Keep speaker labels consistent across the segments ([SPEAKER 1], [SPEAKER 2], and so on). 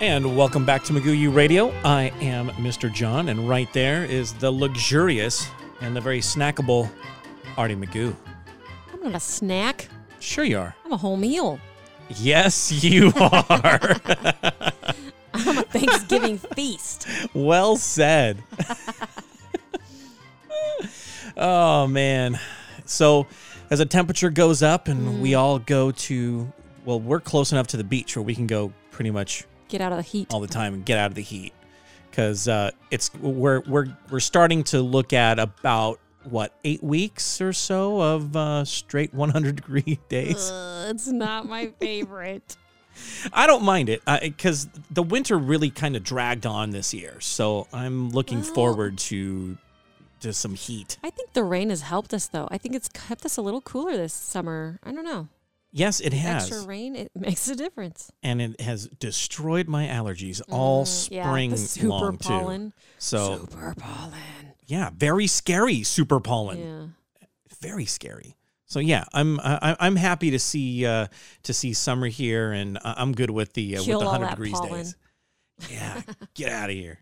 [SPEAKER 1] And welcome back to Magoo U Radio. I am Mr. John, and right there is the luxurious and the very snackable Artie Magoo.
[SPEAKER 2] I'm not a snack.
[SPEAKER 1] Sure, you are.
[SPEAKER 2] I'm a whole meal.
[SPEAKER 1] Yes, you are.
[SPEAKER 2] I'm a Thanksgiving feast.
[SPEAKER 1] well said. oh, man. So, as the temperature goes up and we mm. all go to, well, we're close enough to the beach where we can go pretty much
[SPEAKER 2] Get out of the heat.
[SPEAKER 1] all the time and get out of the heat because uh, it's we're we're we're starting to look at about what eight weeks or so of uh, straight 100 degree days.
[SPEAKER 2] It's not my favorite.
[SPEAKER 1] I don't mind it because the winter really kind of dragged on this year, so I'm looking
[SPEAKER 2] Well-
[SPEAKER 1] forward to to some heat.
[SPEAKER 2] I think the rain has helped us, though. I think it's kept us a little cooler this summer. I don't know.
[SPEAKER 1] Yes, it has,
[SPEAKER 2] Extra rain, it makes a difference.
[SPEAKER 1] and it has destroyed my allergies all
[SPEAKER 2] Mm, yeah,
[SPEAKER 1] spring
[SPEAKER 2] the super
[SPEAKER 1] long too. So
[SPEAKER 2] Super pollen.
[SPEAKER 1] yeah, very scary super pollen.
[SPEAKER 2] Yeah.
[SPEAKER 1] very scary. So yeah, I'm I, I'm happy to see uh, to see summer here, and I- I'm good with the uh, with the hundred degrees
[SPEAKER 2] pollen.
[SPEAKER 1] days. Yeah, get out of here.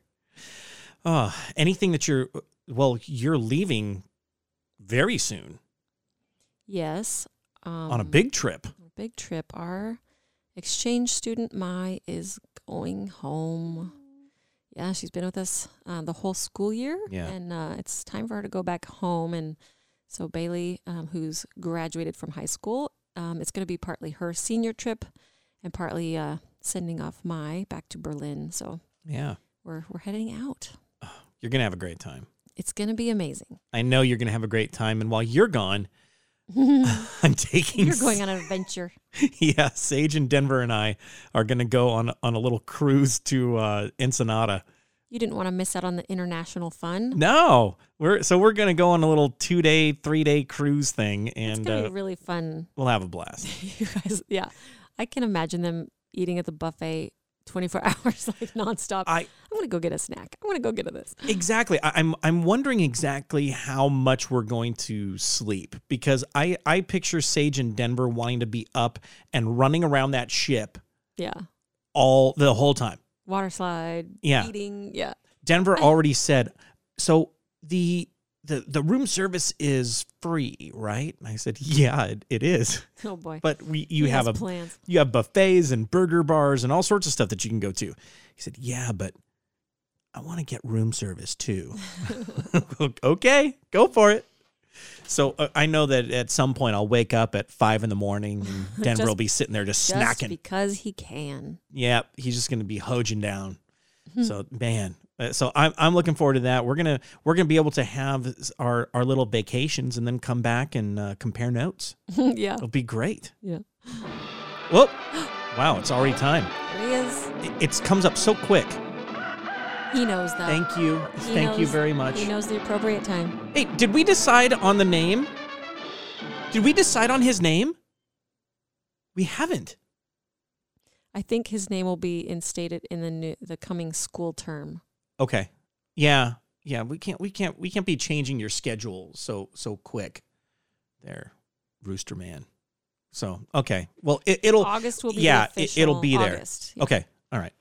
[SPEAKER 1] Oh, anything that you're well, you're leaving very soon
[SPEAKER 2] Yes. Um,
[SPEAKER 1] on a big trip.
[SPEAKER 2] big trip. Our exchange student Mai is going home. Yeah, she's been with us uh, the whole school year,
[SPEAKER 1] Yeah.
[SPEAKER 2] and uh, it's time for her to go back home. And so Bailey, um, who's graduated from high school, um, it's going to be partly her senior trip, and partly uh, sending off Mai back to Berlin. So
[SPEAKER 1] Yeah,
[SPEAKER 2] we're we're heading out.
[SPEAKER 1] you're gonna have a great time.
[SPEAKER 2] It's going to be amazing.
[SPEAKER 1] I know you're gonna have a great time, and while you're gone, I'm taking You're
[SPEAKER 2] going on an adventure.
[SPEAKER 1] yeah, Sage and Denver and I are gonna go on on a little cruise to uh, Ensenada.
[SPEAKER 2] You didn't want to miss out on the international fun.
[SPEAKER 1] No, we're so we're gonna go on a little two day, three day cruise thing, and It's
[SPEAKER 2] going to
[SPEAKER 1] uh,
[SPEAKER 2] be really fun
[SPEAKER 1] we'll have a blast.
[SPEAKER 2] you guys, yeah, I can imagine them eating at the buffet 24 hours, like nonstop. I,
[SPEAKER 1] I
[SPEAKER 2] am gonna go get a snack. I'm gonna go get a this.
[SPEAKER 1] exactly. I, I'm I'm wondering exactly how much we're going to sleep because I I picture Sage and Denver wanting to be up and running around that ship
[SPEAKER 2] Yeah,
[SPEAKER 1] all the whole time.
[SPEAKER 2] water slide.
[SPEAKER 1] Yeah.
[SPEAKER 2] eating. Yeah,
[SPEAKER 1] Denver
[SPEAKER 2] I-
[SPEAKER 1] already said so. The the the room service is free, right? And I said, yeah, it, it is.
[SPEAKER 2] oh boy.
[SPEAKER 1] But we you
[SPEAKER 2] He
[SPEAKER 1] have a
[SPEAKER 2] plans.
[SPEAKER 1] you have buffets and burger bars and all sorts of stuff that you can go to. He said, Yeah, but I want to get room service too. okay, go for it. So uh, I know that at some point I'll wake up at five in the morning and Denver
[SPEAKER 2] Just-
[SPEAKER 1] will be sitting there just,
[SPEAKER 2] Just
[SPEAKER 1] snacking.
[SPEAKER 2] because he can.
[SPEAKER 1] yeah, he's just going to be hoging down.
[SPEAKER 2] Hmm.
[SPEAKER 1] so man, uh, so I'm I'm looking forward to that. We're gonna we're gonna be able to have our our little vacations and then come back and uh, compare notes.
[SPEAKER 2] yeah,
[SPEAKER 1] It'll be great.
[SPEAKER 2] yeah.
[SPEAKER 1] Whoop! Wow, it's already time.
[SPEAKER 2] He is.
[SPEAKER 1] It, it comes up so quick.
[SPEAKER 2] He knows though.
[SPEAKER 1] Thank you.
[SPEAKER 2] He
[SPEAKER 1] Thank you very much.
[SPEAKER 2] He knows the appropriate time.
[SPEAKER 1] Hey, did we decide on the name? Did we decide on his name? We haven't.
[SPEAKER 2] I think his name will be instated in the new, the coming school term.
[SPEAKER 1] Okay. Yeah. Yeah, we can't we can't we can't be changing your schedule so so quick. There, Rooster Man. So, okay. Well, it, it'll
[SPEAKER 2] August will be
[SPEAKER 1] yeah, it- it'll
[SPEAKER 2] official
[SPEAKER 1] be there.
[SPEAKER 2] Yeah.
[SPEAKER 1] Okay. All right.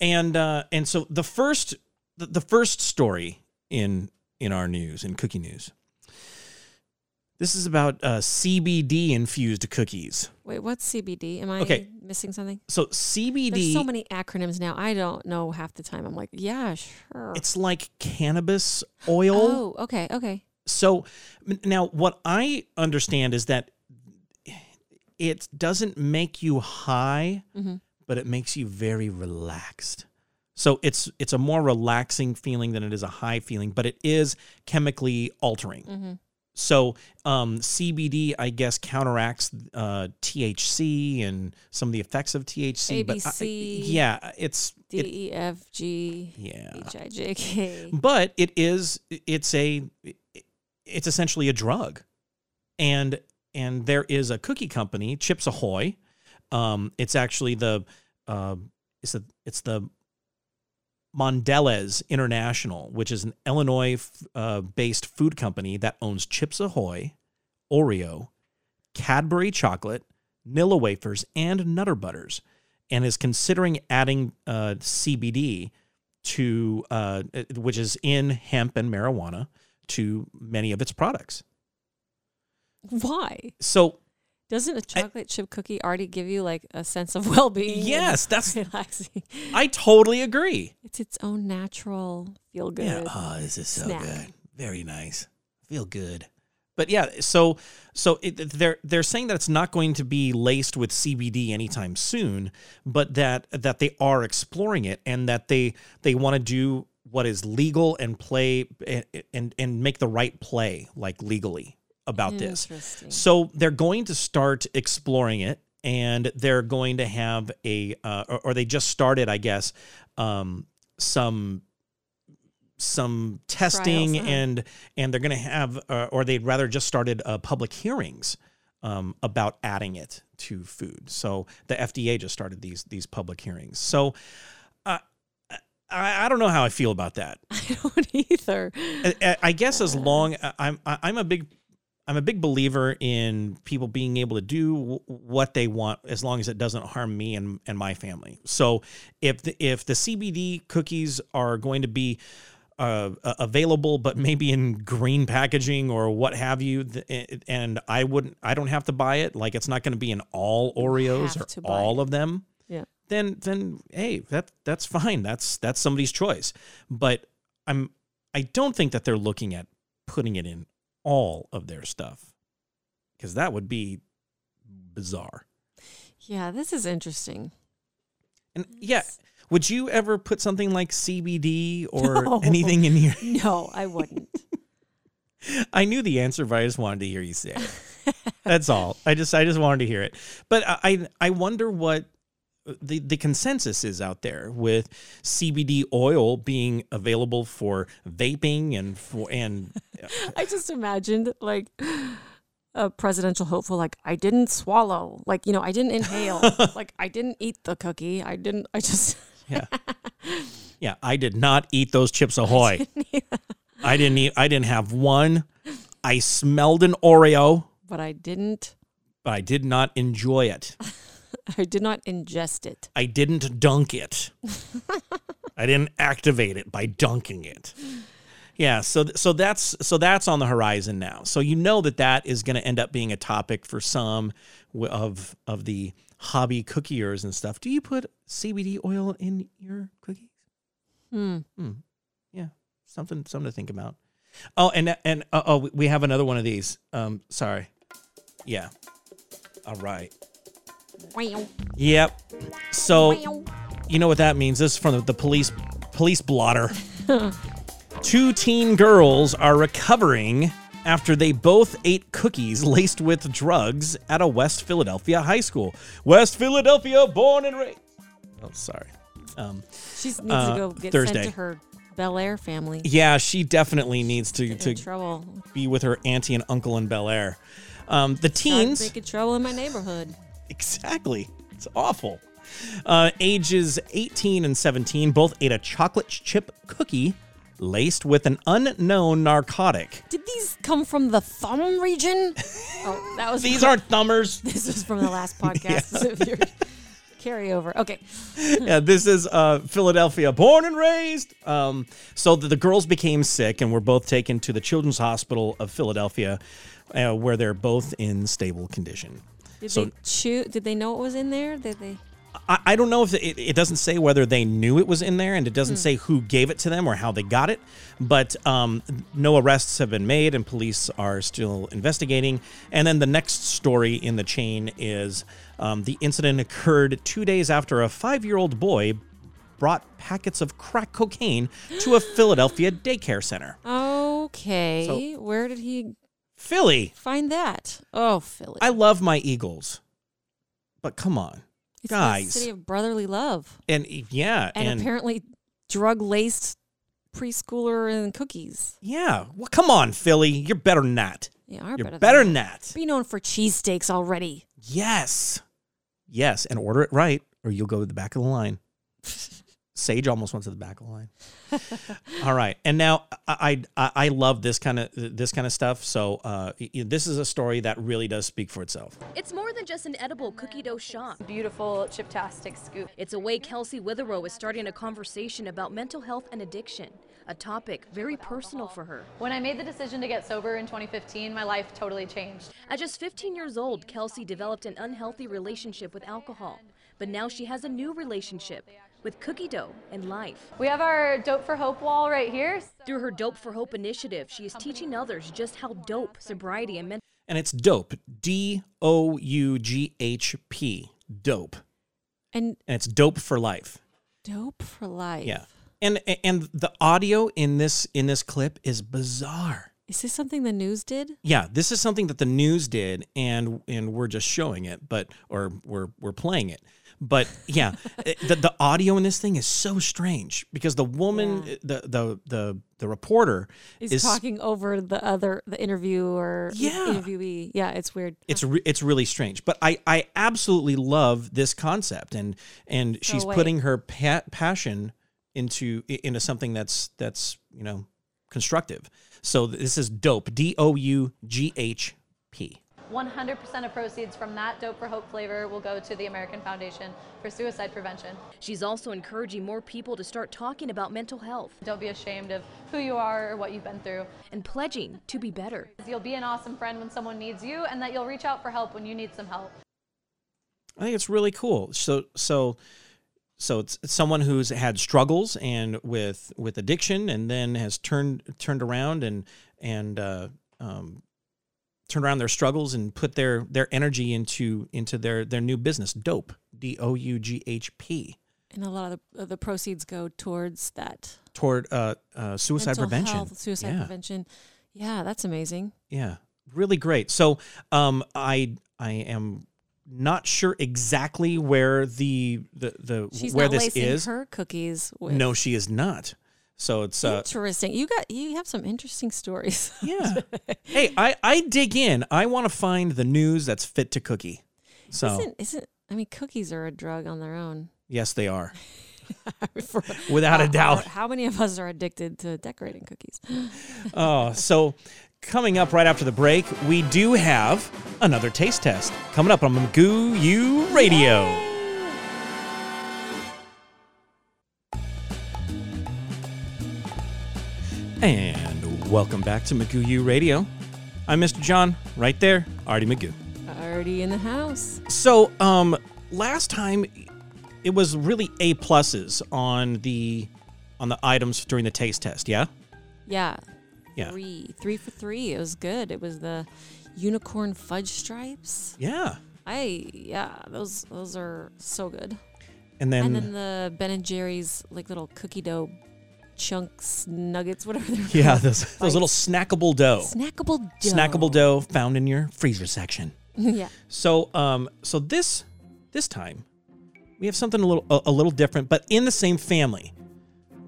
[SPEAKER 1] And uh and so the first the, first story in in our news in cookie news. This is about uh, CBD infused cookies.
[SPEAKER 2] Wait, what's CBD? Am I
[SPEAKER 1] Okay.
[SPEAKER 2] missing something?
[SPEAKER 1] So CBD
[SPEAKER 2] There's so many acronyms now. I don't know half the time. I'm like, yeah, sure.
[SPEAKER 1] it's like cannabis oil.
[SPEAKER 2] oh, okay, okay.
[SPEAKER 1] So now what I understand is that it doesn't make you high,
[SPEAKER 2] hmm
[SPEAKER 1] but it makes you very relaxed. So it's it's a more relaxing feeling than it is a high feeling, but it is chemically altering.
[SPEAKER 2] hmm
[SPEAKER 1] So um, CBD, I guess, counteracts uh, THC and some of the effects of THC. But I- yeah, it's
[SPEAKER 2] D E F G
[SPEAKER 1] yeah.
[SPEAKER 2] H I J K.
[SPEAKER 1] but it is it's a it's essentially a drug and and there is a cookie company chips ahoy um it's actually the uh it's the it's the Mondelez International, which is an Illinois f- uh, based food company that owns Chips Ahoy, Oreo, Cadbury chocolate, Nilla wafers, and Nutter Butters. and is considering adding uh, CBD to, uh, which is in hemp and marijuana, to many of its products.
[SPEAKER 2] Why?
[SPEAKER 1] So
[SPEAKER 2] Doesn't a chocolate chip cookie already give you like a sense of well being?
[SPEAKER 1] yes, that's
[SPEAKER 2] relaxing.
[SPEAKER 1] I totally agree.
[SPEAKER 2] It's its own natural feel good.
[SPEAKER 1] Yeah. Oh, this is so
[SPEAKER 2] snack.
[SPEAKER 1] good. Very nice. Feel good. But yeah, so so it, they're they're saying that it's not going to be laced with CBD anytime soon, but that that they are exploring it and that they they want to do what is legal and play and, and and make the right play like legally about this. So they're going to start exploring it, and they're going to have a, uh, or, or they just started, I guess, um, some some testing
[SPEAKER 2] Trials, huh?
[SPEAKER 1] and and they're going to have uh, or they'd rather just started uh, public hearings um, about adding it to food so the fda just started these these public hearings so uh, I, I don't know how i feel about that
[SPEAKER 2] I don't either.
[SPEAKER 1] I- I, I guess as long I'm I'm a big I'm a big believer in people being able to do w- what they want as long as it doesn't harm me and, and my family. So if the, if the CBD cookies are going to be uh, available, but maybe in green packaging or what have you, and I wouldn't, I don't have to buy it. Like it's not going to be in all Oreos or all
[SPEAKER 2] it.
[SPEAKER 1] of them
[SPEAKER 2] Yeah.
[SPEAKER 1] then then hey that that's fine that's that's somebody's choice but i'm i don't think that they're looking at putting it in all of their stuff because that would be bizarre
[SPEAKER 2] Yeah, this is interesting.
[SPEAKER 1] and yeah would you ever put something like cbd or
[SPEAKER 2] No.
[SPEAKER 1] anything in here?
[SPEAKER 2] No, I wouldn't.
[SPEAKER 1] i knew the answer but i just wanted to hear you say it that's all i just i just wanted to hear it but i i I wonder what the, the consensus is out there with CBD oil being available for vaping and for and
[SPEAKER 2] I just imagined like a presidential hopeful, like I didn't swallow, like you know, I didn't inhale, like I didn't eat the cookie, I didn't, I just
[SPEAKER 1] yeah. Yeah I did not eat those chips ahoy. I didn't eat I didn't have one. I smelled an Oreo.
[SPEAKER 2] But I didn't,
[SPEAKER 1] but I did not enjoy it
[SPEAKER 2] I did not ingest it.
[SPEAKER 1] I didn't dunk it I didn't activate it by dunking it Yeah, so so that's so that's on the horizon now. So you know that that is going to end up being a topic for some of of the hobby cookiers and stuff. Do you put CBD oil in your cookies?
[SPEAKER 2] Hmm.
[SPEAKER 1] Yeah, something something to think about. Oh, and and uh, oh, we have another one of these. Um, sorry. Yeah. All right. Yep. So you know what that means? This is from the, police police blotter. Two teen girls are recovering after they both ate cookies laced with drugs at a West Philadelphia high school. West Philadelphia, born and raised. Oh, sorry. Um,
[SPEAKER 2] She needs
[SPEAKER 1] Uh,
[SPEAKER 2] to go get
[SPEAKER 1] Thursday.
[SPEAKER 2] sent to her Bel Air family.
[SPEAKER 1] yeah, she definitely needs to to
[SPEAKER 2] trouble.
[SPEAKER 1] be with her auntie and uncle in Bel Air. Um, the teens,
[SPEAKER 2] making trouble in my neighborhood.
[SPEAKER 1] exactly. It's awful. Uh, ages 18 and 17 both ate a chocolate chip cookie laced with an unknown narcotic.
[SPEAKER 2] Did these come from the thumb region? oh, that was
[SPEAKER 1] These aren't thumbers.
[SPEAKER 2] This was from the last podcast. You're- Carryover. Okay.
[SPEAKER 1] yeah, this is uh, Philadelphia, born and raised. Um, so the, the girls became sick and were both taken to the Children's Hospital of Philadelphia, uh, where they're both in stable condition.
[SPEAKER 2] Did
[SPEAKER 1] So-
[SPEAKER 2] they chew? Did they know it was in there? Did they?
[SPEAKER 1] I, I don't know if it, it doesn't say whether they knew it was in there, and it doesn't say who gave it to them or how they got it. But um, no arrests have been made, and police are still investigating. And then the next story in the chain is um, the incident occurred two days after a five-year-old boy brought packets of crack cocaine to a Philadelphia daycare center.
[SPEAKER 2] Okay. Where did he
[SPEAKER 1] Philly,
[SPEAKER 2] find that? Oh, Philly.
[SPEAKER 1] I love my Eagles, but come on,
[SPEAKER 2] it's
[SPEAKER 1] guys.
[SPEAKER 2] the city of brotherly love,
[SPEAKER 1] and yeah,
[SPEAKER 2] and,
[SPEAKER 1] and
[SPEAKER 2] apparently drug laced preschooler and cookies.
[SPEAKER 1] Yeah. Well, come on, Philly. You're better than that.
[SPEAKER 2] Yeah, are
[SPEAKER 1] You're
[SPEAKER 2] better,
[SPEAKER 1] better,
[SPEAKER 2] than
[SPEAKER 1] than that.
[SPEAKER 2] Be known for cheesesteaks already.
[SPEAKER 1] Yes. Yes. And order it right, or you'll go to the back of the line. Sage almost went to the back of the line. All right, and now I I, I love this kind of this kind of stuff. So uh, y- y- this is a story that really does speak for itself.
[SPEAKER 3] It's more than just an edible cookie dough shop.
[SPEAKER 4] Beautiful chiptastic scoop.
[SPEAKER 3] It's a way Kelsey Witherow is starting a conversation about mental health and addiction, a topic very personal for her.
[SPEAKER 4] When I made the decision to get sober in 2015, my life totally changed.
[SPEAKER 3] At just 15 years old, Kelsey developed an unhealthy relationship with alcohol, but now she has a new relationship with cookie dough and life.
[SPEAKER 4] We have our Dope for Hope wall right here.
[SPEAKER 3] Through her Dope for Hope initiative, she is teaching others just how dope sobriety and mental
[SPEAKER 1] And it's dope. D O U G H P. Dope.
[SPEAKER 2] And
[SPEAKER 1] And it's dope for life.
[SPEAKER 2] dope for life.
[SPEAKER 1] Yeah. And and the audio in this in this clip is bizarre.
[SPEAKER 2] Is this something the news did?
[SPEAKER 1] Yeah, this is something that the news did and and we're just showing it, but or we're we're playing it. But yeah, eh, the the audio in this thing is so strange because the woman
[SPEAKER 2] Yeah.
[SPEAKER 1] Eh, the the the the reporter
[SPEAKER 2] Is,
[SPEAKER 1] is
[SPEAKER 2] talking over the other the interviewer
[SPEAKER 1] Yeah.
[SPEAKER 2] interviewee. Yeah, it's weird.
[SPEAKER 1] it's re- it's really strange but i i absolutely love this concept and and she's
[SPEAKER 2] wait.
[SPEAKER 1] putting her pa- passion into into something that's that's you know constructive so this is dope d o u g h p
[SPEAKER 4] 100% of proceeds from that Dope for Hope flavor will go to the American Foundation for Suicide Prevention.
[SPEAKER 3] She's also encouraging more people to start talking about mental health
[SPEAKER 4] Don't be ashamed of who you are or what you've been through.
[SPEAKER 3] and pledging to be better.
[SPEAKER 4] You'll be an awesome friend when someone needs you, and that you'll reach out for help when you need some help.
[SPEAKER 1] i think it's really cool so so so it's it's someone who's had struggles and with with addiction and then has turned turned around and and uh, um, turned around their struggles and put their their energy into into their their new business. Dope. D o u g h p.
[SPEAKER 2] And a lot of the, the proceeds go towards that.
[SPEAKER 1] Toward uh, uh, suicide
[SPEAKER 2] mental
[SPEAKER 1] prevention.
[SPEAKER 2] health, suicide
[SPEAKER 1] yeah.
[SPEAKER 2] prevention. Yeah, that's amazing.
[SPEAKER 1] yeah. Really great. So um i i am not sure exactly where the the, the
[SPEAKER 2] She's
[SPEAKER 1] where
[SPEAKER 2] not
[SPEAKER 1] this is.
[SPEAKER 2] her cookies with
[SPEAKER 1] no she is not so it's uh
[SPEAKER 2] interesting. You got you have some interesting stories.
[SPEAKER 1] yeah hey i i dig in i want to find the news that's fit to cookie so
[SPEAKER 2] Isn't isn't I mean cookies are a drug on their own.
[SPEAKER 1] yes they are
[SPEAKER 2] For-
[SPEAKER 1] without a doubt
[SPEAKER 2] How, how many of us are addicted to decorating cookies?
[SPEAKER 1] Oh, so coming up right after the break, we do have another taste test coming up on Magoo U Radio. And welcome back to Magoo U Radio. I'm Mr. John, right there, Artie Magoo.
[SPEAKER 2] Already in the house.
[SPEAKER 1] So, um, last time it was really A pluses on the on the items during the taste test. Yeah,
[SPEAKER 2] Yeah.
[SPEAKER 1] Yeah.
[SPEAKER 2] Three. Three for three. It was good. It was the unicorn fudge stripes.
[SPEAKER 1] yeah.
[SPEAKER 2] I yeah, those those are so good.
[SPEAKER 1] And then,
[SPEAKER 2] And then the Ben and Jerry's like little cookie dough chunks, nuggets, whatever they're
[SPEAKER 1] yeah,
[SPEAKER 2] called.
[SPEAKER 1] those those little snackable dough.
[SPEAKER 2] snackable dough.
[SPEAKER 1] snackable dough found in your freezer section.
[SPEAKER 2] yeah.
[SPEAKER 1] So, um, so this this time we have something a little a, a little different, but in the same family.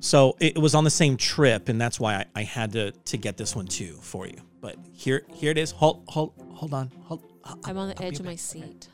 [SPEAKER 1] So it, it was on the same trip, and that's why I, I had to to get this one too for you. But here here it is. Hold hold hold on. Hold.
[SPEAKER 2] I'm on the edge of my seat.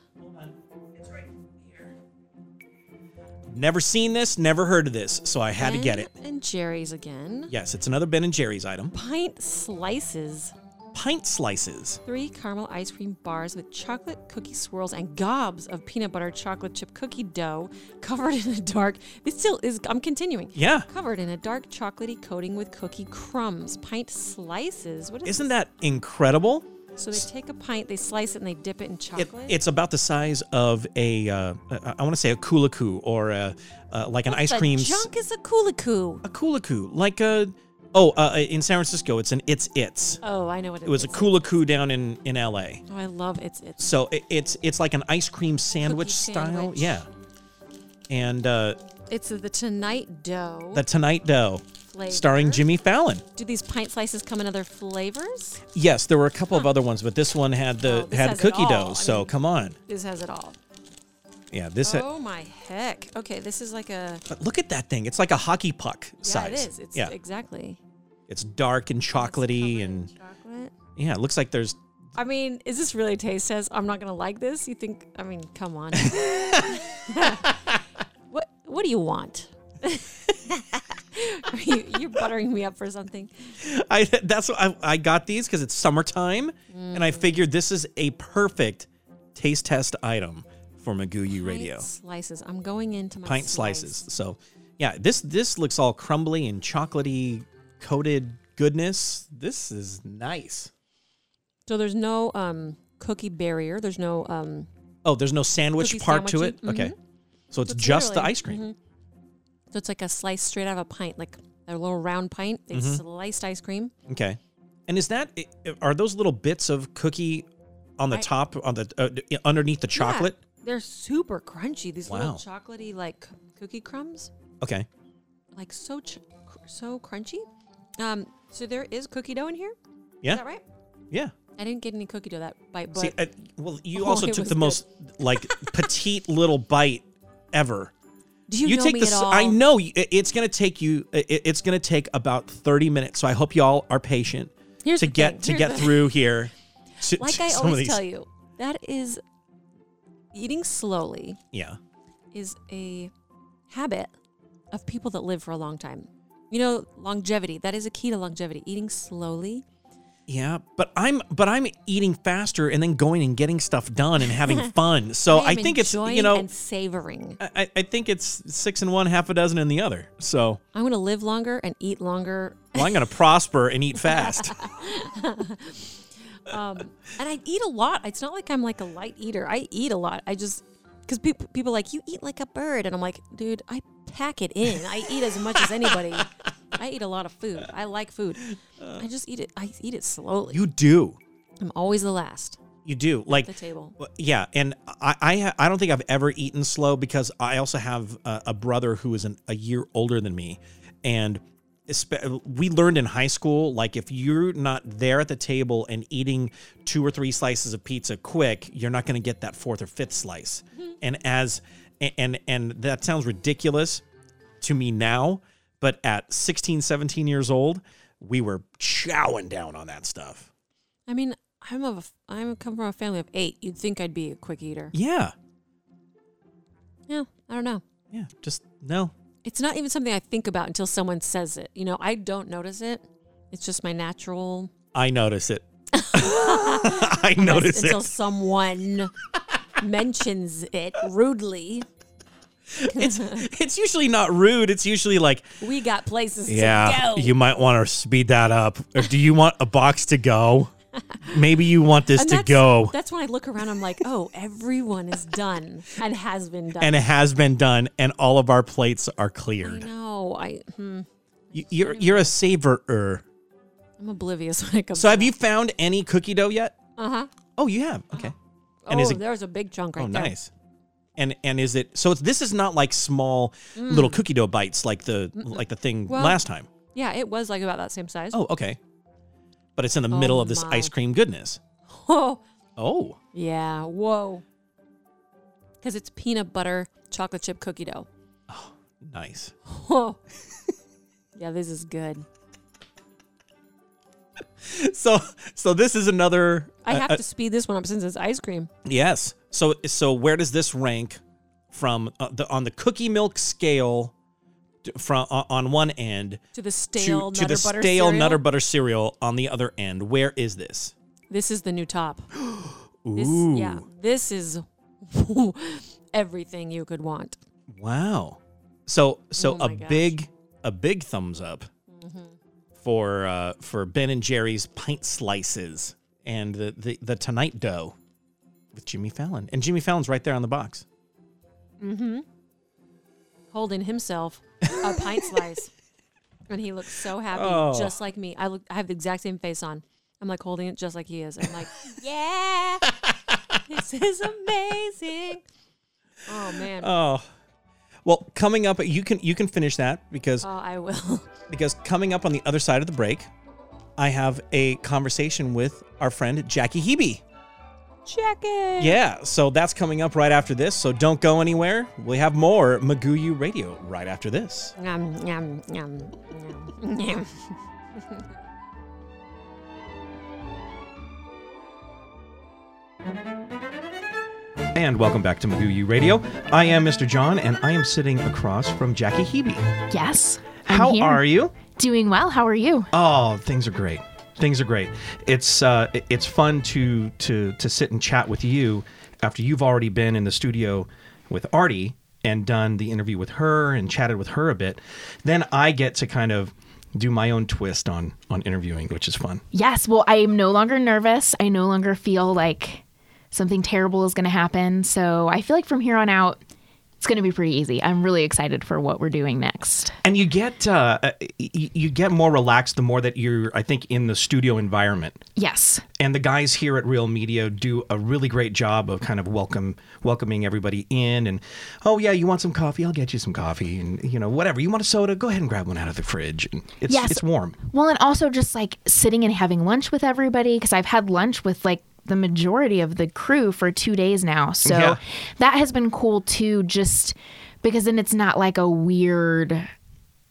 [SPEAKER 1] Never seen this, never heard of this, so I had to get it.
[SPEAKER 2] And Jerry's again.
[SPEAKER 1] Yes, it's another Ben and Jerry's item.
[SPEAKER 2] Pint slices.
[SPEAKER 1] Pint slices.
[SPEAKER 2] Three caramel ice cream bars with chocolate cookie swirls and gobs of peanut butter chocolate chip cookie dough covered in a dark. This still is. I'm continuing.
[SPEAKER 1] Yeah.
[SPEAKER 2] Covered in a dark chocolatey coating with cookie crumbs. Pint slices. What is
[SPEAKER 1] Isn't that incredible?
[SPEAKER 2] So they take a pint, they slice it, and they dip it in
[SPEAKER 1] It,
[SPEAKER 2] chocolate.
[SPEAKER 1] it's about the size of a, uh, I want to say a kuliku or a, uh, like an
[SPEAKER 2] What
[SPEAKER 1] ice cream.
[SPEAKER 2] junk is a kuliku.
[SPEAKER 1] A kuliku, like a, oh, uh, in San Francisco, it's an It's It's.
[SPEAKER 2] Oh, I know what it is.
[SPEAKER 1] It was a kuliku down in, in LA.
[SPEAKER 2] Oh, I love it's it's.
[SPEAKER 1] So it, it's it's like an ice cream sandwich
[SPEAKER 2] Cookie
[SPEAKER 1] style.
[SPEAKER 2] sandwich.
[SPEAKER 1] Yeah. And uh,
[SPEAKER 2] It's the tonight dough
[SPEAKER 1] the Tonight Dough,
[SPEAKER 2] flavor.
[SPEAKER 1] starring Jimmy Fallon.
[SPEAKER 2] Do these pint slices come in other flavors?
[SPEAKER 1] Yes, there were a couple of other ones, but this one had the
[SPEAKER 2] Oh,
[SPEAKER 1] had cookie dough.
[SPEAKER 2] I
[SPEAKER 1] so
[SPEAKER 2] mean-
[SPEAKER 1] come on.
[SPEAKER 2] This has it all.
[SPEAKER 1] Yeah, this.
[SPEAKER 2] Oh my heck. Okay, this is like a.
[SPEAKER 1] but look at that thing. It's like a hockey puck
[SPEAKER 2] Yeah,
[SPEAKER 1] size.
[SPEAKER 2] it is. It's
[SPEAKER 1] yeah,
[SPEAKER 2] exactly.
[SPEAKER 1] it's dark and chocolatey and
[SPEAKER 2] Chocolate.
[SPEAKER 1] yeah, it looks like there's
[SPEAKER 2] I mean, is this really a taste test? I'm not gonna like this. You think? I mean, come on. what What do you want? Are you, you're buttering me up for something.
[SPEAKER 1] I that's what I, I got these because it's summertime, and I figured this is a perfect taste test item for Magoo U Radio.
[SPEAKER 2] Pint slices. I'm going into my
[SPEAKER 1] Pint
[SPEAKER 2] slice.
[SPEAKER 1] slices. So yeah, this this looks all crumbly and chocolatey coated goodness. This is nice.
[SPEAKER 2] So there's no um, cookie barrier. There's no um,
[SPEAKER 1] Oh, there's no sandwich part to it.
[SPEAKER 2] sandwichy?
[SPEAKER 1] Okay, so it's
[SPEAKER 2] So it's
[SPEAKER 1] just the ice cream.
[SPEAKER 2] mhm. So it's like a slice straight out of a pint, like a little round pint. They
[SPEAKER 1] Mm-hmm.
[SPEAKER 2] sliced ice cream.
[SPEAKER 1] Okay, and is that are those little bits of cookie on the
[SPEAKER 2] I-
[SPEAKER 1] top on the uh, underneath the
[SPEAKER 2] Yeah,
[SPEAKER 1] chocolate?
[SPEAKER 2] they're super crunchy. These little
[SPEAKER 1] Wow.
[SPEAKER 2] chocolatey like cookie crumbs,
[SPEAKER 1] Okay,
[SPEAKER 2] like so ch- so crunchy. Um, so there is cookie dough in here?
[SPEAKER 1] yeah,
[SPEAKER 2] that right?
[SPEAKER 1] yeah.
[SPEAKER 2] I didn't get any cookie dough that bite, but
[SPEAKER 1] See, uh, well, you
[SPEAKER 2] Oh,
[SPEAKER 1] also took the
[SPEAKER 2] good.
[SPEAKER 1] most like petite little bite ever.
[SPEAKER 2] Do you, know
[SPEAKER 1] take
[SPEAKER 2] me
[SPEAKER 1] the.
[SPEAKER 2] at all?
[SPEAKER 1] I know it's going to take you. It's going to take about thirty minutes. So I hope y'all are patient
[SPEAKER 2] Here's
[SPEAKER 1] to get to get through here. to-
[SPEAKER 2] Like
[SPEAKER 1] to
[SPEAKER 2] I always tell you, that is eating slowly
[SPEAKER 1] Yeah.
[SPEAKER 2] is a habit of people that live for a long time. You know, longevity. That is a key to longevity. Eating slowly.
[SPEAKER 1] Yeah, but I'm but I'm eating faster and then going and getting stuff done and having fun. So I,
[SPEAKER 2] am
[SPEAKER 1] think it's you know
[SPEAKER 2] and savoring.
[SPEAKER 1] I, I think it's six in one, half a dozen in the other. So
[SPEAKER 2] I'm to live longer and eat longer.
[SPEAKER 1] well, I'm going to prosper and eat fast.
[SPEAKER 2] Um, and I eat a lot. It's not like I'm like a light eater. I eat a lot. I just because people people like you eat like a bird, and I'm like, dude, I pack it in. I eat as much as anybody. I eat a lot of food. I like food. Uh. I just eat it. I eat it slowly.
[SPEAKER 1] you do,
[SPEAKER 2] I'm always the last
[SPEAKER 1] you do. Like
[SPEAKER 2] the table.
[SPEAKER 1] Yeah, and I I, ha- I don't think I've ever eaten slow because I also have a, a brother who is an, a year older than me, and we learned in high school like if you're not there at the table and eating two or three slices of pizza quick, you're not going to get that fourth or fifth slice. Mm-hmm. And as and and that sounds ridiculous to me now, but at 16, 17 years old, we were chowing down on that stuff.
[SPEAKER 2] I mean, I'm of a, I'm come from a family of eight. You'd think I'd be a quick eater.
[SPEAKER 1] Yeah,
[SPEAKER 2] Yeah, I don't know.
[SPEAKER 1] yeah, just no.
[SPEAKER 2] It's not even something I think about until someone says it. You know, I don't notice it. It's just my natural.
[SPEAKER 1] I notice it. I notice
[SPEAKER 2] until
[SPEAKER 1] it.
[SPEAKER 2] Until someone mentions it rudely.
[SPEAKER 1] It's it's usually not rude. It's usually like,
[SPEAKER 2] We got places
[SPEAKER 1] yeah,
[SPEAKER 2] to go.
[SPEAKER 1] you might want to speed that up. Or do you want a box to go? Maybe you want this
[SPEAKER 2] And
[SPEAKER 1] to
[SPEAKER 2] that's,
[SPEAKER 1] go.
[SPEAKER 2] That's when I look around. I'm like, oh, everyone is done and has been done.
[SPEAKER 1] And it has been done, and all of our plates are
[SPEAKER 2] I
[SPEAKER 1] cleared.
[SPEAKER 2] know. I hmm,
[SPEAKER 1] You, you're you're a savorer.
[SPEAKER 2] I'm oblivious when it comes.
[SPEAKER 1] So have you found any cookie dough yet?
[SPEAKER 2] Uh huh.
[SPEAKER 1] Oh, you have. Okay.
[SPEAKER 2] Oh,
[SPEAKER 1] And is it-
[SPEAKER 2] there's a big chunk right
[SPEAKER 1] oh,
[SPEAKER 2] there.
[SPEAKER 1] Oh, nice. And and is it so? It's, this is not like small little cookie dough bites like the like the thing
[SPEAKER 2] Mm. Well-
[SPEAKER 1] last time.
[SPEAKER 2] Yeah, it was like about that same size.
[SPEAKER 1] Oh, okay. But it's in the middle
[SPEAKER 2] Oh
[SPEAKER 1] of this
[SPEAKER 2] my.
[SPEAKER 1] ice cream goodness.
[SPEAKER 2] Oh,
[SPEAKER 1] Oh,
[SPEAKER 2] yeah. Whoa. Because it's peanut butter chocolate chip cookie dough.
[SPEAKER 1] Oh nice.
[SPEAKER 2] Oh. yeah, this is good.
[SPEAKER 1] So so this is another.
[SPEAKER 2] I have
[SPEAKER 1] uh,
[SPEAKER 2] to speed this one up since it's ice cream.
[SPEAKER 1] Yes. So so where does this rank from uh, the on the cookie milk scale t- from uh, on one end
[SPEAKER 2] To the stale
[SPEAKER 1] to, to
[SPEAKER 2] nutter
[SPEAKER 1] the
[SPEAKER 2] butter
[SPEAKER 1] stale
[SPEAKER 2] cereal.
[SPEAKER 1] nutter butter cereal on the other end? Where is this?
[SPEAKER 2] This is the new top. This,
[SPEAKER 1] Ooh.
[SPEAKER 2] yeah, this is everything you could want.
[SPEAKER 1] Wow. So so
[SPEAKER 2] Oh
[SPEAKER 1] a
[SPEAKER 2] gosh.
[SPEAKER 1] big a big thumbs up
[SPEAKER 2] Mm-hmm.
[SPEAKER 1] for uh, for Ben and Jerry's pint slices and the, the the tonight dough with Jimmy Fallon and Jimmy Fallon's right there on the box. Mm-hmm.
[SPEAKER 2] Holding himself a pint slice, and he looks so happy,
[SPEAKER 1] Oh.
[SPEAKER 2] just like me. I look, I have the exact same face on. I'm like holding it just like he is. I'm like, yeah, this is amazing. Oh man.
[SPEAKER 1] Oh. Well, coming up you can you can finish that because
[SPEAKER 2] Oh, I will.
[SPEAKER 1] because coming up on the other side of the break, I have a conversation with our friend Jackie Hebe.
[SPEAKER 2] Check it.
[SPEAKER 1] Yeah, so that's coming up right after this. So don't go anywhere. We have more Magoo U Radio right after this.
[SPEAKER 2] Yum, yum, yum, yum, yum.
[SPEAKER 1] And welcome back to Magoo Radio. I am Mr. John, and I am sitting across from Jackie Hebe.
[SPEAKER 5] Yes. I'm
[SPEAKER 1] How
[SPEAKER 5] here.
[SPEAKER 1] are you?
[SPEAKER 5] Doing well. How are you?
[SPEAKER 1] Oh, things are great. Things are great. It's uh, it's fun to to to sit and chat with you after you've already been in the studio with Artie and done the interview with her and chatted with her a bit. Then I get to kind of do my own twist on on interviewing, which is fun.
[SPEAKER 5] Yes. Well, I am no longer nervous. I no longer feel like something terrible is going to happen. So I feel like from here on out, it's going to be pretty easy. I'm really excited for what we're doing next.
[SPEAKER 1] And you get uh, uh, you get more relaxed the more that you're, I think, in the studio environment.
[SPEAKER 5] Yes.
[SPEAKER 1] and the guys here at Real Media do a really great job of kind of welcome welcoming everybody in and oh yeah you want some coffee I'll get you some coffee and you know whatever you want a soda go ahead and grab one out of the fridge and it's
[SPEAKER 5] Yes.
[SPEAKER 1] it's warm
[SPEAKER 5] Well, and also just like sitting and having lunch with everybody because I've had lunch with like the majority of the crew for two days now. So
[SPEAKER 1] Yeah.
[SPEAKER 5] that has been cool too, just because then it's not like a weird,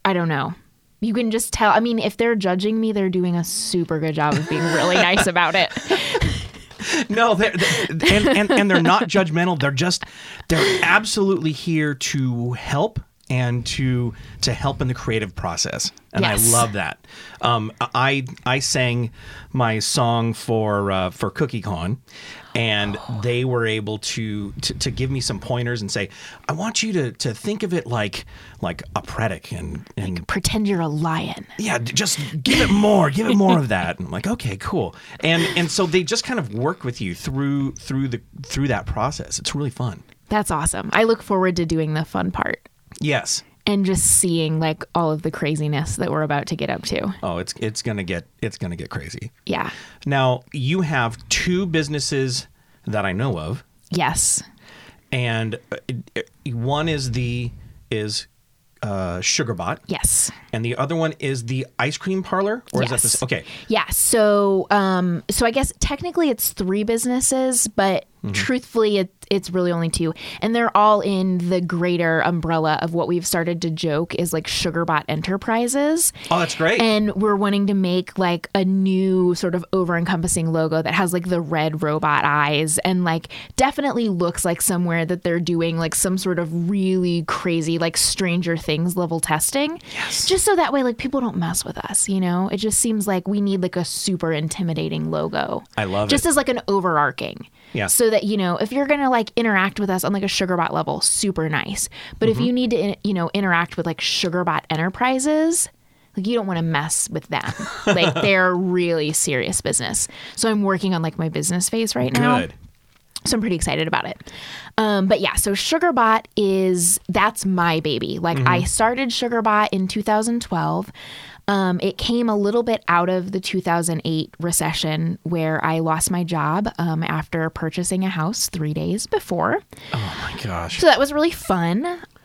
[SPEAKER 5] I don't know. You can just tell. I mean, if they're judging me, they're doing a super good job of being really nice about it.
[SPEAKER 1] no they're, they're- and, and and they're not judgmental they're just they're absolutely here to help and to to help in the creative process and
[SPEAKER 5] Yes.
[SPEAKER 1] I love that um, I I sang my song for uh, for CookieCon and they were able to, to to give me some pointers and say I want you to to think of it like like a predic and and
[SPEAKER 5] Pretend you're a lion.
[SPEAKER 1] yeah, just give it more, give it more of that. And I'm like, okay, cool. And and so they just kind of work with you through through the through that process. It's really fun.
[SPEAKER 5] That's awesome. I look forward to doing the fun part
[SPEAKER 1] Yes.
[SPEAKER 5] and just seeing like all of the craziness that we're about to get up to.
[SPEAKER 1] Oh, it's it's gonna get it's gonna get crazy.
[SPEAKER 5] Yeah.
[SPEAKER 1] Now you have two businesses that I know of,
[SPEAKER 5] Yes.
[SPEAKER 1] and uh, one is the is uh, SugarBot,
[SPEAKER 5] Yes.
[SPEAKER 1] and the other one is the ice cream parlor, or is that
[SPEAKER 5] Yes.
[SPEAKER 1] this? Okay,
[SPEAKER 5] Yeah. So, um, so I guess technically it's three businesses, but
[SPEAKER 1] Mm-hmm.
[SPEAKER 5] truthfully, it, it's really only two, and they're all in the greater umbrella of what we've started to joke is like SugarBot Enterprises.
[SPEAKER 1] oh, that's great.
[SPEAKER 5] And we're wanting to make like a new sort of over encompassing logo that has like the red robot eyes and like definitely looks like somewhere that they're doing like some sort of really crazy, like Stranger Things level testing. Yes. Just so that way, like people don't mess with us, you know? It just seems like we need like a super intimidating logo.
[SPEAKER 1] I love
[SPEAKER 5] just
[SPEAKER 1] it.
[SPEAKER 5] Just as like an overarching.
[SPEAKER 1] Yeah.
[SPEAKER 5] So that, you know, if you're to like interact with us on like a SugarBot level, super nice. But
[SPEAKER 1] Mm-hmm.
[SPEAKER 5] if you need to, you know, interact with like SugarBot Enterprises, like you don't want to mess with them. like they're really serious business. So I'm working on like my business phase right now.
[SPEAKER 1] Good.
[SPEAKER 5] So I'm pretty excited about it. Um, but yeah, so SugarBot is that's my baby. Like I started SugarBot in 2012. Um, it came a little bit out of the 2008 recession where I lost my job um, after purchasing a house three days before.
[SPEAKER 1] Oh my gosh.
[SPEAKER 5] So that was really fun.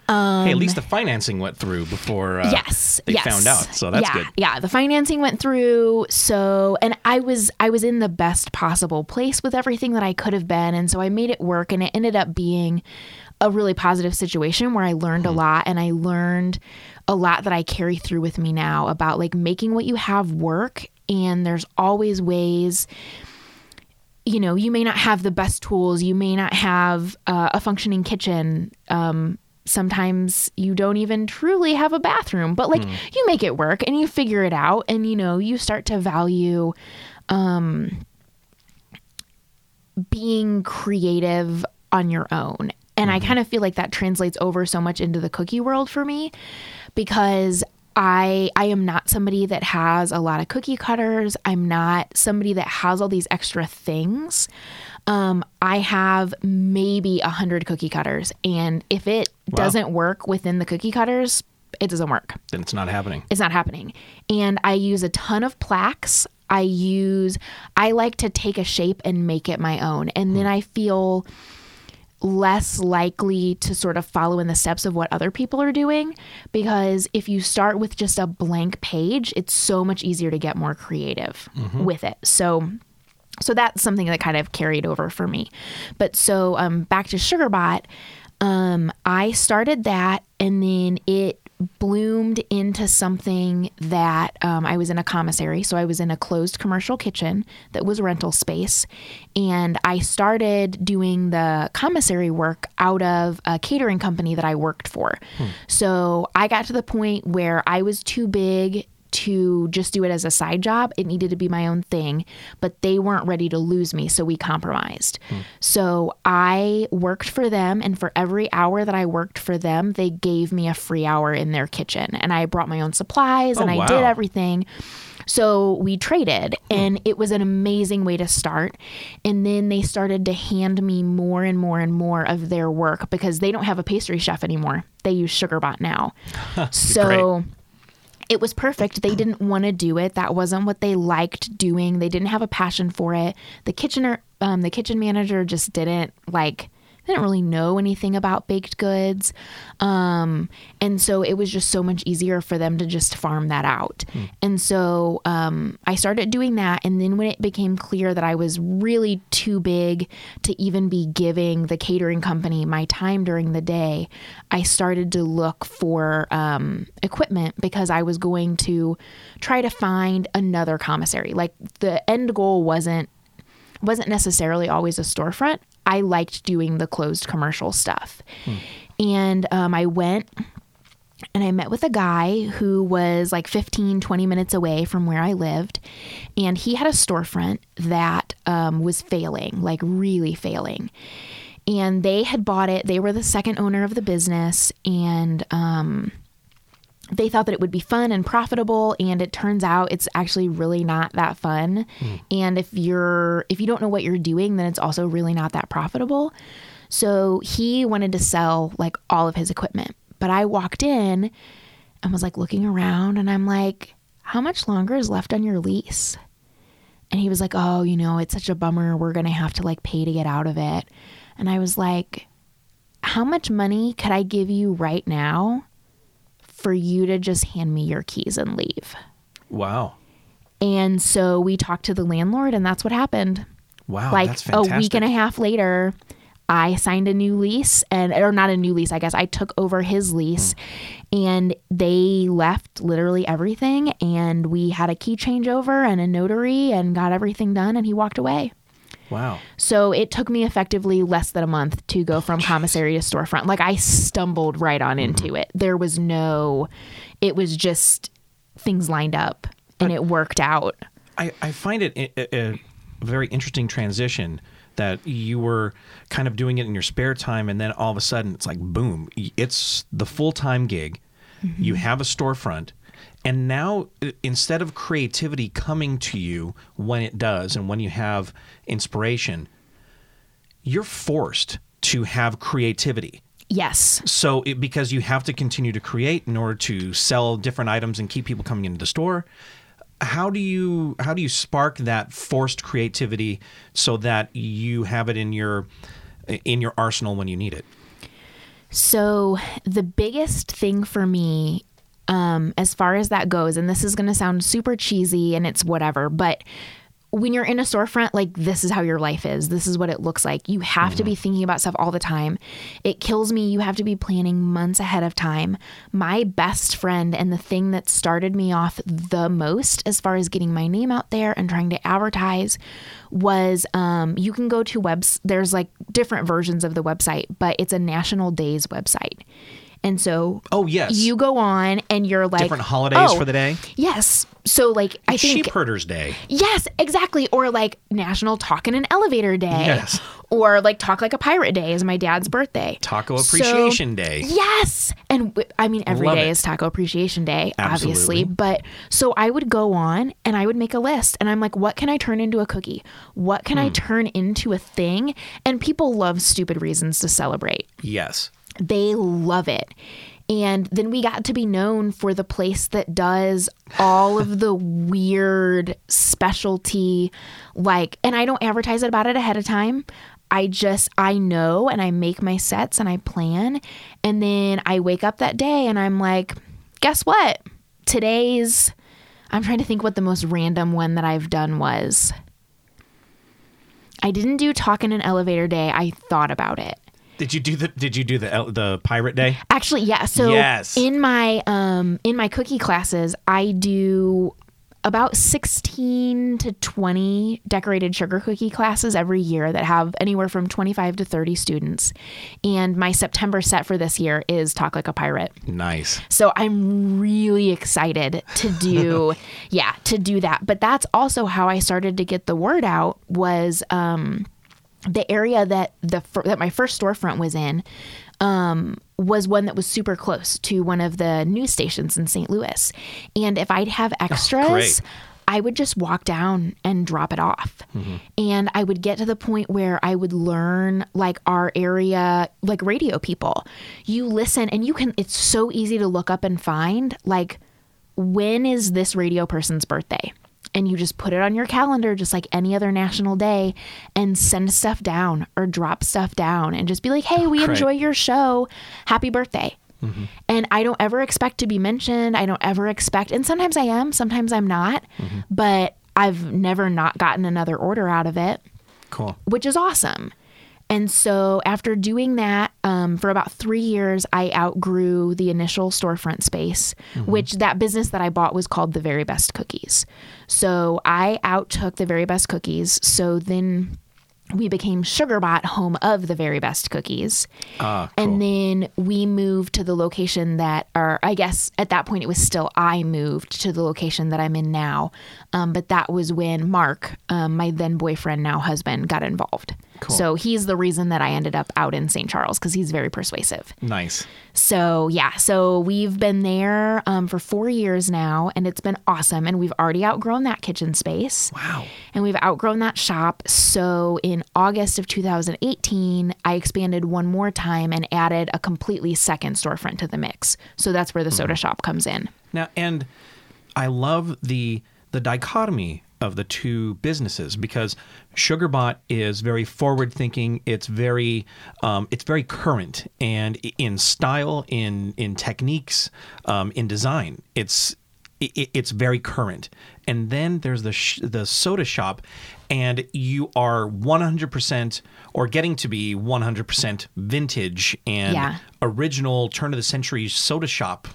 [SPEAKER 1] hey, at least the financing went through before. Uh,
[SPEAKER 5] yes
[SPEAKER 1] they
[SPEAKER 5] yes.
[SPEAKER 1] found out, so that's
[SPEAKER 5] yeah,
[SPEAKER 1] good.
[SPEAKER 5] yeah the financing went through so and i was i was in the best possible place with everything that i could have been and so i made it work and it ended up being a really positive situation where i learned
[SPEAKER 1] Hmm.
[SPEAKER 5] a lot and i learned a lot that i carry through with me now about like making what you have work. And there's always ways you know you may not have the best tools. You may not have uh, a functioning kitchen. Um, sometimes you don't even truly have a bathroom but like you make it work and you figure it out and you know you start to value um, being creative on your own and i kind of feel like that translates over so much into the cookie world for me because I I am not somebody that has a lot of cookie cutters. I'm not somebody that has all these extra things. Um, I have maybe a hundred cookie cutters, and if it doesn't work within the cookie cutters, it doesn't work.
[SPEAKER 1] Then it's not happening.
[SPEAKER 5] It's not happening. And I use a ton of plaques. I use I like to take a shape and make it my own, and then I feel less likely to sort of follow in the steps of what other people are doing because if you start with just a blank page, it's so much easier to get more creative with it. So so that's something that kind of carried over for me. But so um, back to SugarBot, um, I started that and then it bloomed into something that um, I was in a commissary. So I was in a closed commercial kitchen that was rental space. And I started doing the commissary work out of a catering company that I worked for. So I got to the point where I was too big to just do it as a side job. It needed to be my own thing, but they weren't ready to lose me, so we compromised. Hmm. So I worked for them, and for every hour that I worked for them, they gave me a free hour in their kitchen. And I brought my own supplies oh, and
[SPEAKER 1] Oh,
[SPEAKER 5] I did everything. So we traded, hmm. and it was an amazing way to start. And then they started to hand me more and more and more of their work because they don't have a pastry chef anymore. They use SugarBot now. so it was perfect. They didn't want to do it. That wasn't what they liked doing. They didn't have a passion for it. The kitchener, um, the kitchen manager, just didn't like. Didn't really know anything about baked goods, um, and so it was just so much easier for them to just farm that out. And so um, I started doing that, and then when it became clear that I was really too big to even be giving the catering company my time during the day, I started to look for um, equipment because I was going to try to find another commissary. Like the end goal wasn't wasn't necessarily always a storefront. I liked doing the closed commercial stuff, and um, I went and I met with a guy who was like 15, 20 minutes away from where I lived. And he had a storefront that um, was failing, like really failing. And they had bought it. They were the second owner of the business. And um, they thought that it would be fun and profitable and it turns out it's actually really not that fun. Hmm. And if you're if you don't know what you're doing then it's also really not that profitable. So he wanted to sell like all of his equipment. But i walked in and was like looking around and i'm like how much longer is left on your lease? And he was like oh you know it's such a bummer. We're gonna have to like pay to get out of it. And i was like how much money could i give you right now for you to just hand me your keys and leave.
[SPEAKER 1] Wow.
[SPEAKER 5] And so we talked to the landlord, and that's what happened.
[SPEAKER 1] Wow.
[SPEAKER 5] like a week and a half later, I signed a new lease, and or not a new lease, I guess. I took over his lease, hmm. and they left literally everything, and we had a key changeover and a notary, and got everything done, and he walked away.
[SPEAKER 1] Wow.
[SPEAKER 5] So it took me effectively less than a month to go from oh, commissary to storefront. Like I stumbled right on into mm-hmm. it. There was no, it was just things lined up and it worked out.
[SPEAKER 1] I, I find it a, a, a very interesting transition that you were kind of doing it in your spare time and then all of a sudden it's like boom it's the full-time gig you mm-hmm. have a storefront and now uh, instead of creativity coming to you when it does and when you have inspiration you're forced to have creativity
[SPEAKER 5] Yes.
[SPEAKER 1] so it, because you have to continue to create in order to sell different items and keep people coming into the store how do you how do you spark that forced creativity so that you have it in your in your arsenal when you need it
[SPEAKER 5] So the biggest thing for me, um, as far as that goes, and this is going to sound super cheesy and it's whatever, but when you're in a storefront, like this is how your life is. This is what it looks like. You have to be thinking about stuff all the time. It kills me. You have to be planning months ahead of time. My best friend and the thing that started me off the most as far as getting my name out there and trying to advertise was um, you can go to webs. There's like different versions of the website, but it's a National Days website. And so
[SPEAKER 1] oh yes
[SPEAKER 5] you go on and you're like
[SPEAKER 1] different holidays
[SPEAKER 5] "Oh,
[SPEAKER 1] for the day
[SPEAKER 5] Yes. So like I think
[SPEAKER 1] sheep herders day
[SPEAKER 5] Yes, exactly. Or like National Talk in an Elevator Day.
[SPEAKER 1] Yes.
[SPEAKER 5] Or like Talk Like a Pirate Day is my dad's birthday.
[SPEAKER 1] taco
[SPEAKER 5] So-
[SPEAKER 1] appreciation day
[SPEAKER 5] Yes. And w- I mean, every day
[SPEAKER 1] Love it.
[SPEAKER 5] is Taco Appreciation Day, obviously. But so I would go on and I would make a list and I'm like, what can I turn into a cookie? What can I
[SPEAKER 1] Hmm.
[SPEAKER 5] turn into a thing? And people love stupid reasons to celebrate
[SPEAKER 1] yes
[SPEAKER 5] they love it. And then we got to be known for the place that does all of the weird specialty, like, and I don't advertise about it ahead of time. I just, I know and I make my sets and I plan. And then I wake up that day and I'm like, guess what? Today's, I'm trying to think what the most random one that I've done was. I didn't do talk in an elevator day. I thought about it.
[SPEAKER 1] Did you do the Did you do the the Pirate Day?
[SPEAKER 5] Actually, yeah. So
[SPEAKER 1] Yes.
[SPEAKER 5] in my um in my cookie classes, I do about 16 to 20 decorated sugar cookie classes every year that have anywhere from 25 to 30 students. And my September set for this year is Talk Like a Pirate.
[SPEAKER 1] Nice.
[SPEAKER 5] So I'm really excited to do, yeah, to do that. But that's also how I started to get the word out was um, the area that the that my first storefront was in um, was one that was super close to one of the news stations in St. Louis. And if I'd have extras,
[SPEAKER 1] great.
[SPEAKER 5] I would just walk down and drop it off. And I would get to the point where I would learn like our area, like radio people. You listen and you can, it's so easy to look up and find like, when is this radio person's birthday? And you just put it on your calendar, just like any other national day, and send stuff down or drop stuff down and just be like, hey, we
[SPEAKER 1] Great.
[SPEAKER 5] enjoy your show. Happy birthday. Mm-hmm. And I don't ever expect to be mentioned. I don't ever expect, and sometimes I am, sometimes I'm not, mm-hmm. but I've never not gotten another order out of it,
[SPEAKER 1] Cool.
[SPEAKER 5] which is awesome. And so after doing that um, for about three years, I outgrew the initial storefront space, which that business that I bought was called The Very Best Cookies. So I outtook The Very Best Cookies. So then we became Sugarbot, home of The Very Best Cookies.
[SPEAKER 1] Ah, cool.
[SPEAKER 5] And then we moved to the location that, or I guess at that point it was still I moved to the location that I'm in now. Um, but that was when Mark, um, my then boyfriend, now husband, got involved.
[SPEAKER 1] Cool.
[SPEAKER 5] So he's the reason that I ended up out in St. Charles because he's very persuasive.
[SPEAKER 1] nice.
[SPEAKER 5] So yeah, so we've been there um, for four years now, and it's been awesome. And we've already outgrown that kitchen space
[SPEAKER 1] Wow.
[SPEAKER 5] and we've outgrown that shop. So in August of 2018, I expanded one more time and added a completely second storefront to the mix. So that's where the soda shop comes in.
[SPEAKER 1] Now, and I love the the dichotomy of the two businesses because SugarBot is very forward thinking. It's very um, it's very current and in style, in in techniques, um, in design. It's i- it's very current. And then there's the sh- the soda shop, and you are 100% or getting to be 100% vintage and
[SPEAKER 5] Yeah.
[SPEAKER 1] original turn of the century soda shop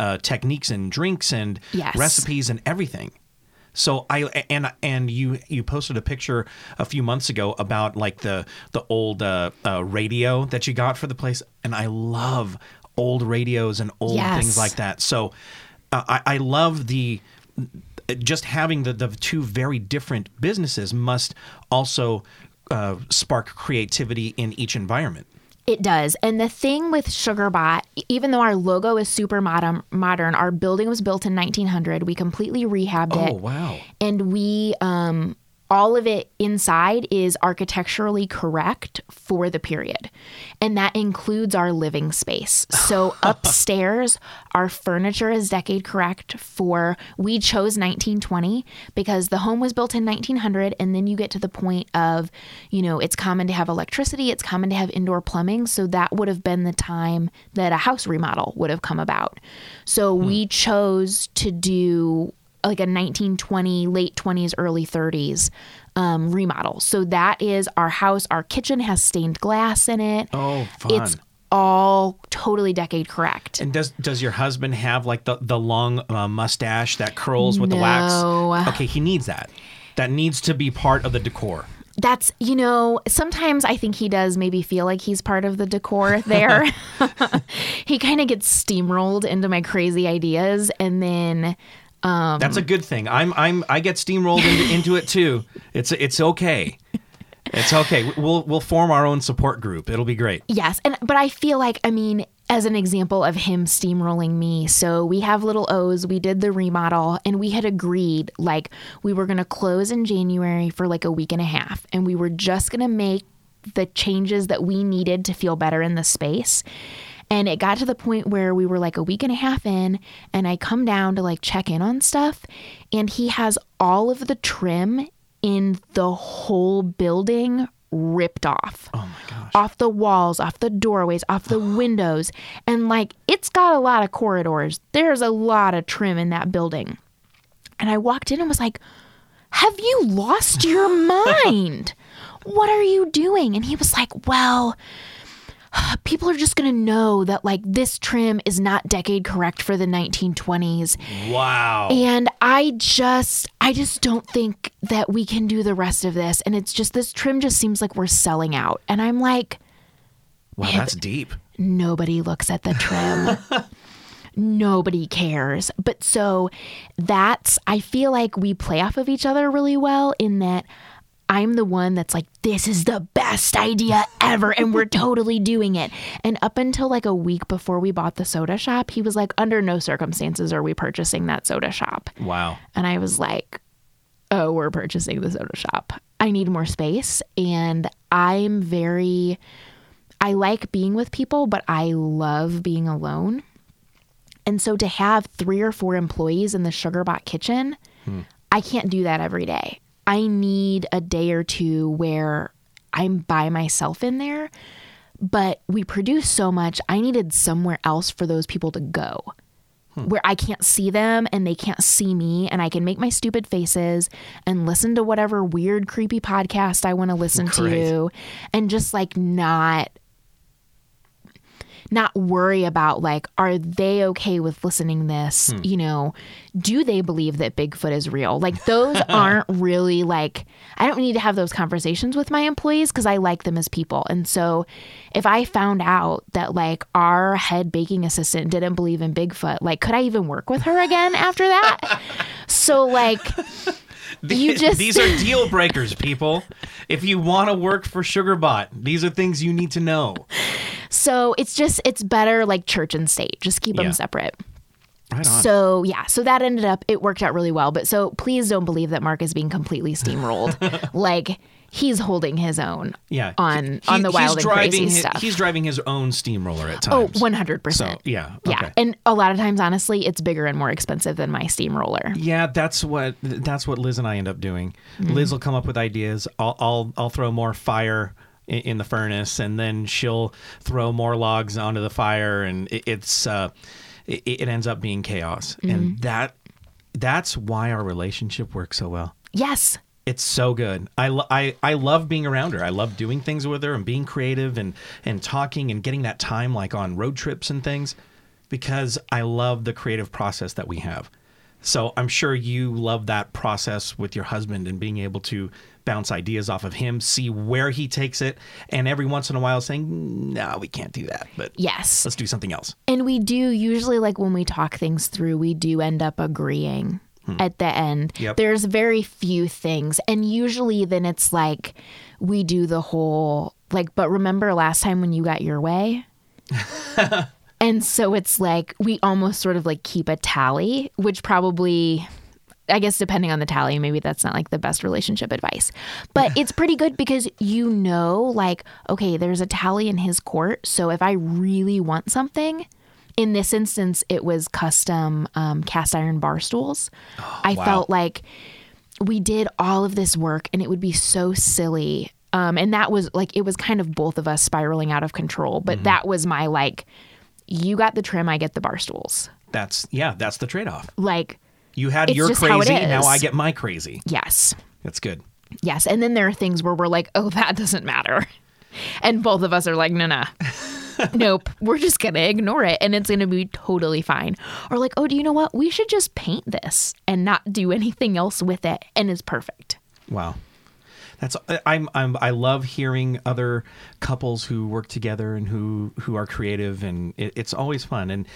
[SPEAKER 1] uh, techniques and drinks and
[SPEAKER 5] Yes.
[SPEAKER 1] recipes and everything. So I and and you you posted a picture a few months ago about like the the old uh, uh, radio that you got for the place, and I love old radios and old
[SPEAKER 5] Yes.
[SPEAKER 1] things like that. So uh, I, I love the just having the the two very different businesses must also uh, spark creativity in each environment.
[SPEAKER 5] It does. And the thing with Sugarbot, even though our logo is super modern, modern, our building was built in 1900. We completely rehabbed it.
[SPEAKER 1] Oh wow!
[SPEAKER 5] and we um all of it inside is architecturally correct for the period. And that includes our living space. So upstairs our furniture is decade correct for we chose 1920 because the home was built in 1900 and then you get to the point of you know it's common to have electricity it's common to have indoor plumbing. So that would have been the time that a house remodel would have come about. So hmm. we chose to do like a 1920 late 20s early 30s um, remodel so that is our house our kitchen has stained glass in it
[SPEAKER 1] Oh, fun.
[SPEAKER 5] it's all totally decade correct
[SPEAKER 1] And does does your husband have like the the long uh, mustache that curls with the
[SPEAKER 5] No.
[SPEAKER 1] wax? Okay, he needs that. That needs to be part of the decor.
[SPEAKER 5] that's you know sometimes i think he does maybe feel like he's part of the decor there he kind of gets steamrolled into my crazy ideas and then um,
[SPEAKER 1] That's a good thing. I'm I'm I get steamrolled into, into it too. It's it's okay. It's okay. We'll we'll form our own support group. It'll be great.
[SPEAKER 5] Yes, and but I feel like I mean as an example of him steamrolling me. So we have little O's, we did the remodel and we had agreed like we were going to close in January for like a week and a half and we were just going to make the changes that we needed to feel better in the space. And it got to the point where we were like a week and a half in, and I come down to like check in on stuff, and he has all of the trim in the whole building ripped off.
[SPEAKER 1] Oh my gosh.
[SPEAKER 5] Off the walls, off the doorways, off the windows. And like, it's got a lot of corridors. There's a lot of trim in that building. And I walked in and was like, Have you lost your mind? What are you doing? And he was like, Well, people are just going to know that like this trim is not decade correct for the 1920s.
[SPEAKER 1] Wow.
[SPEAKER 5] And I just I just don't think that we can do the rest of this and it's just this trim just seems like we're selling out. And I'm like
[SPEAKER 1] wow, that's deep.
[SPEAKER 5] nobody looks at the trim. nobody cares. But so that's, I feel like we play off of each other really well in that I'm the one that's like, this is the best idea ever. And we're totally doing it. And up until like a week before we bought the soda shop, he was like, under no circumstances are we purchasing that soda shop.
[SPEAKER 1] Wow.
[SPEAKER 5] And I was like, oh, we're purchasing the soda shop. I need more space. And I'm very, I like being with people, but I love being alone. And so to have three or four employees in the Sugarbot kitchen, hmm. I can't do that every day. I need a day or two where I'm by myself in there. But we produce so much, I needed somewhere else for those people to go hmm. where I can't see them and they can't see me and I can make my stupid faces and listen to whatever weird creepy podcast I want to listen
[SPEAKER 1] Great.
[SPEAKER 5] to and just like not not worry about like are they okay with listening this? Hmm. You know do they believe that bigfoot is real? Like those aren't really like i don't need to have those conversations with my employees because i like them as people. And so if i found out that like our head baking assistant didn't believe in bigfoot like could i even work with her again after that? So like you just
[SPEAKER 1] these are deal breakers, people. If you want to work for Sugarbot, these are things you need to know.
[SPEAKER 5] so it's just it's better like church and state just keep
[SPEAKER 1] Yeah.
[SPEAKER 5] them separate
[SPEAKER 1] Right.
[SPEAKER 5] So yeah, so that ended up it worked out really well. But so please don't believe that Mark is being completely steamrolled. like he's holding his own.
[SPEAKER 1] yeah,
[SPEAKER 5] on- on the wild
[SPEAKER 1] he's
[SPEAKER 5] and
[SPEAKER 1] driving
[SPEAKER 5] crazy
[SPEAKER 1] his,
[SPEAKER 5] stuff.
[SPEAKER 1] He's driving his own steamroller at
[SPEAKER 5] Oh,
[SPEAKER 1] times.
[SPEAKER 5] 100%.
[SPEAKER 1] So yeah,
[SPEAKER 5] Yeah.
[SPEAKER 1] okay.
[SPEAKER 5] And a lot of times honestly, it's bigger and more expensive than my steamroller.
[SPEAKER 1] Yeah, that's what that's what Liz and I end up doing.
[SPEAKER 5] Mm-hmm.
[SPEAKER 1] Liz will come up with ideas. I'll I'll, I'll throw more fire in, in the furnace, and then she'll throw more logs onto the fire, and it, it's uh, it, it ends up being chaos.
[SPEAKER 5] Mm-hmm.
[SPEAKER 1] And that that's why our relationship works so well.
[SPEAKER 5] Yes.
[SPEAKER 1] It's so good. I, lo- I I love being around her. I love doing things with her and being creative and and talking and getting that time like on road trips and things because I love the creative process that we have. So I'm sure you love that process with your husband and being able to bounce ideas off of him, see where he takes it, and every once in a while saying, "No, we can't do that, but
[SPEAKER 5] Yes.
[SPEAKER 1] let's do something else."
[SPEAKER 5] And we do usually like when we talk things through, we do end up agreeing Hmm. at the end.
[SPEAKER 1] Yep.
[SPEAKER 5] There's very few things. And usually then it's like we do the whole like, but remember last time when you got your way? and so it's like we almost sort of like keep a tally, which probably I guess depending on the tally, maybe that's not like the best relationship advice. But it's pretty good because you know, like, okay, there's a tally in his court. So if I really want something, in this instance, it was custom um, cast iron bar stools. I
[SPEAKER 1] wow.
[SPEAKER 5] felt like we did all of this work and it would be so silly. Um, and that was like, it was kind of both of us spiraling out of control. But that was my like, you got the trim, I get the bar stools.
[SPEAKER 1] That's yeah, that's the trade-off.
[SPEAKER 5] Like,
[SPEAKER 1] You had your
[SPEAKER 5] just how it
[SPEAKER 1] crazy, now. I get my crazy.
[SPEAKER 5] yes.
[SPEAKER 1] That's good.
[SPEAKER 5] Yes. And then there are things where we're like, oh, that doesn't matter. And both of us are like, no, no. nope. We're just going to ignore it and it's going to be totally fine. Or like, oh, do you know what? We should just paint this and not do anything else with it. And it's perfect.
[SPEAKER 1] Wow. That's I'm I'm I love hearing other couples who work together and who who are creative and it, it's always fun. And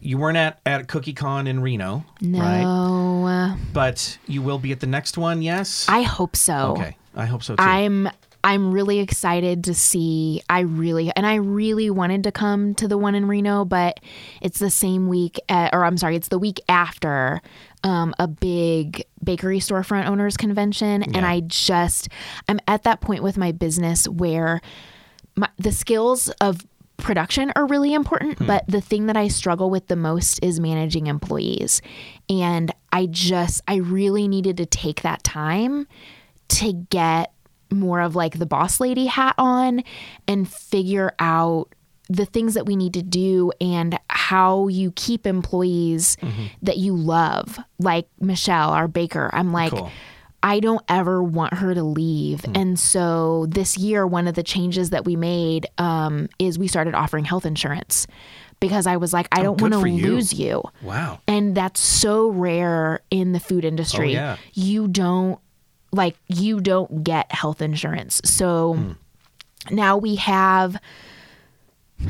[SPEAKER 1] you weren't at at CookieCon in Reno.
[SPEAKER 5] No, uh,
[SPEAKER 1] But you will be at the next one, yes.
[SPEAKER 5] I hope so.
[SPEAKER 1] okay, I hope so too.
[SPEAKER 5] I'm I'm really excited to see. I really and I really wanted to come to the one in Reno, but it's the same week, at, or I'm sorry, it's the week after um, a big bakery storefront owners convention, and I just I'm at that point with my business where my, the skills of production are really important, but the thing that I struggle with the most is managing employees. And I just, I really needed to take that time to get more of like the boss lady hat on and figure out the things that we need to do and how you keep employees that you love like Michelle our baker I'm like
[SPEAKER 1] Cool.
[SPEAKER 5] I don't ever want her to leave.
[SPEAKER 1] Hmm.
[SPEAKER 5] And so this year, one of the changes that we made um, is we started offering health insurance because I was like, I don't
[SPEAKER 1] Oh,
[SPEAKER 5] want to lose you.
[SPEAKER 1] Wow.
[SPEAKER 5] And that's so rare in the food industry.
[SPEAKER 1] Oh, yeah.
[SPEAKER 5] You don't like you don't get health insurance. So
[SPEAKER 1] Hmm.
[SPEAKER 5] now we have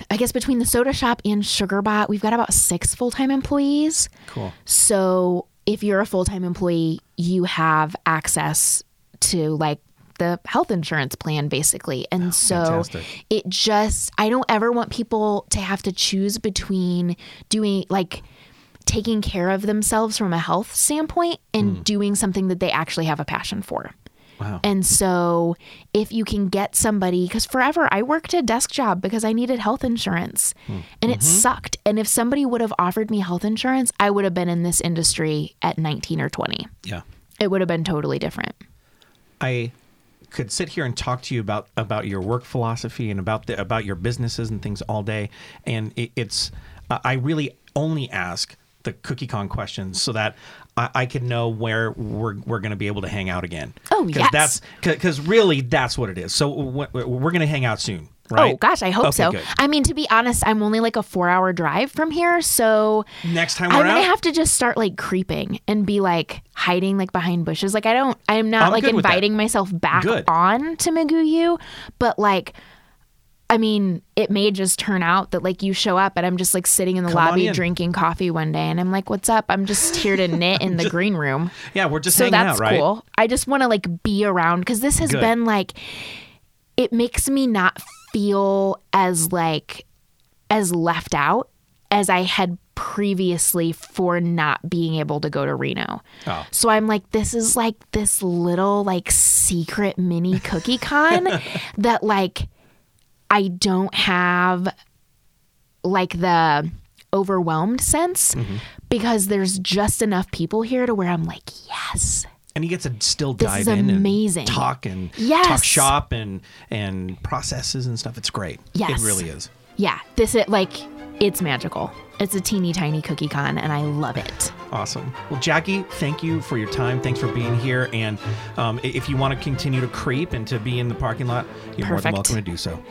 [SPEAKER 5] I guess between the soda shop and Sugarbot, we've got about 6 full-time employees.
[SPEAKER 1] Cool.
[SPEAKER 5] So if you're a full-time employee, you have access to like the health insurance plan basically. And so
[SPEAKER 1] Oh, fantastic.
[SPEAKER 5] it just I don't ever want people to have to choose between doing like taking care of themselves from a health standpoint and
[SPEAKER 1] Hmm.
[SPEAKER 5] doing something that they actually have a passion for.
[SPEAKER 1] Wow.
[SPEAKER 5] And so if you can get somebody, because forever I worked a desk job because I needed health insurance and it sucked. And if somebody would have offered me health insurance, I would have been in this industry at 19 or 20.
[SPEAKER 1] yeah.
[SPEAKER 5] It would have been totally different.
[SPEAKER 1] I could sit here and talk to you about about your work philosophy and about the about your businesses and things all day, and it, it's uh, I really only ask the cookie con questions so that I, I can know where we're we're going to be able to hang out again.
[SPEAKER 5] Oh,
[SPEAKER 1] because
[SPEAKER 5] yes.
[SPEAKER 1] that's because really that's what it is. So w- we're going to hang out soon, right?
[SPEAKER 5] Oh gosh, I hope
[SPEAKER 1] Okay,
[SPEAKER 5] so.
[SPEAKER 1] good.
[SPEAKER 5] I mean, to be honest, I'm only like a four hour drive from here, so
[SPEAKER 1] Next time
[SPEAKER 5] I'm
[SPEAKER 1] we're
[SPEAKER 5] gonna have to just start like creeping and be like hiding like behind bushes. Like I don't, I'm not
[SPEAKER 1] I'm
[SPEAKER 5] like
[SPEAKER 1] good with that.
[SPEAKER 5] inviting myself back
[SPEAKER 1] Good.
[SPEAKER 5] on to Magoo U, but like. I mean, it may just turn out that like you show up and I'm just like sitting in the
[SPEAKER 1] Come
[SPEAKER 5] lobby
[SPEAKER 1] in.
[SPEAKER 5] drinking coffee one day and I'm like, "What's up? I'm just here to knit in the green room."
[SPEAKER 1] yeah, we're just
[SPEAKER 5] so
[SPEAKER 1] hanging
[SPEAKER 5] that's
[SPEAKER 1] out, right?
[SPEAKER 5] cool. I just want to like be around because this has
[SPEAKER 1] Good.
[SPEAKER 5] been like it makes me not feel as like as left out as I had previously for not being able to go to Reno.
[SPEAKER 1] Oh.
[SPEAKER 5] So I'm like this is like this little like secret mini cookie con that like I don't have like the overwhelmed sense
[SPEAKER 1] Mm-hmm.
[SPEAKER 5] because there's just enough people here to where I'm like, yes.
[SPEAKER 1] and you get to still dive in
[SPEAKER 5] amazing.
[SPEAKER 1] and talk and talk shop and and processes and stuff. It's great.
[SPEAKER 5] Yes.
[SPEAKER 1] it really is.
[SPEAKER 5] Yeah, this is like it's magical. It's a teeny tiny cookie con and I love it.
[SPEAKER 1] Awesome. Well, Jackie, thank you for your time. Thanks for being here. And um, if you want to continue to creep and to be in the parking lot, you're more than welcome to do so.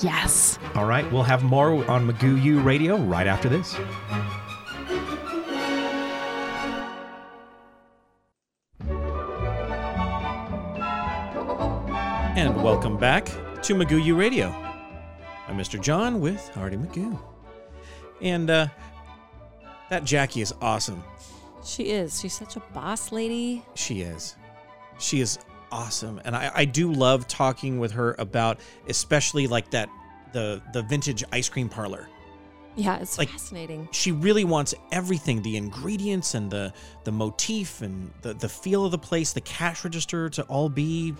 [SPEAKER 5] Yes.
[SPEAKER 1] All right, we'll have more on Magoo U Radio right after this. And welcome back to Magoo U Radio. I'm Mr. John with Arty McGoo. And uh, that Jackie is awesome.
[SPEAKER 2] She is. She's such a boss lady.
[SPEAKER 1] She is. She is awesome. And I, I do love talking with her about especially like that the the vintage ice cream parlor.
[SPEAKER 2] Yeah, it's
[SPEAKER 1] Like-
[SPEAKER 2] fascinating.
[SPEAKER 1] She really wants everything, the ingredients and the the motif and the, the feel of the place, the cash register to all be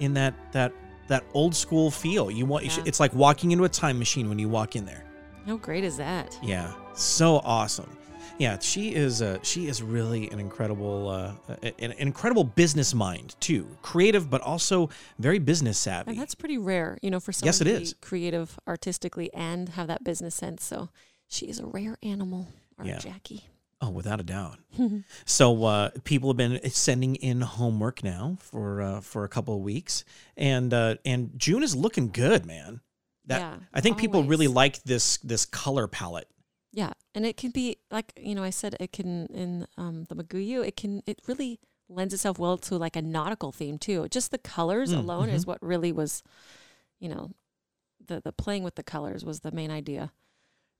[SPEAKER 1] in that that that old school feel. You want
[SPEAKER 2] Yeah.
[SPEAKER 1] it's like walking into a time machine when you walk in there.
[SPEAKER 2] How great is that?
[SPEAKER 1] Yeah, so awesome. Yeah, she is. Uh, she is really an incredible, uh, an, incredible business mind too. Creative, but also very business savvy.
[SPEAKER 2] And that's pretty rare, you know, for someone
[SPEAKER 1] Yes, it
[SPEAKER 2] to be
[SPEAKER 1] is.
[SPEAKER 2] creative artistically and have that business sense. So she is a rare animal, our
[SPEAKER 1] Yeah.
[SPEAKER 2] Jackie.
[SPEAKER 1] Oh, without a doubt. so uh, people have been sending in homework now for uh, for a couple of weeks, and uh, and June is looking good, man. That
[SPEAKER 2] Yeah,
[SPEAKER 1] I think people really like this this color palette.
[SPEAKER 2] Yeah, and it can be like you know I said it can in um, the Magoo U it can it really lends itself well to like a nautical theme too. Just the colors
[SPEAKER 1] Mm,
[SPEAKER 2] alone is
[SPEAKER 1] mhm.
[SPEAKER 2] what really was, you know, the the playing with the colors was the main idea.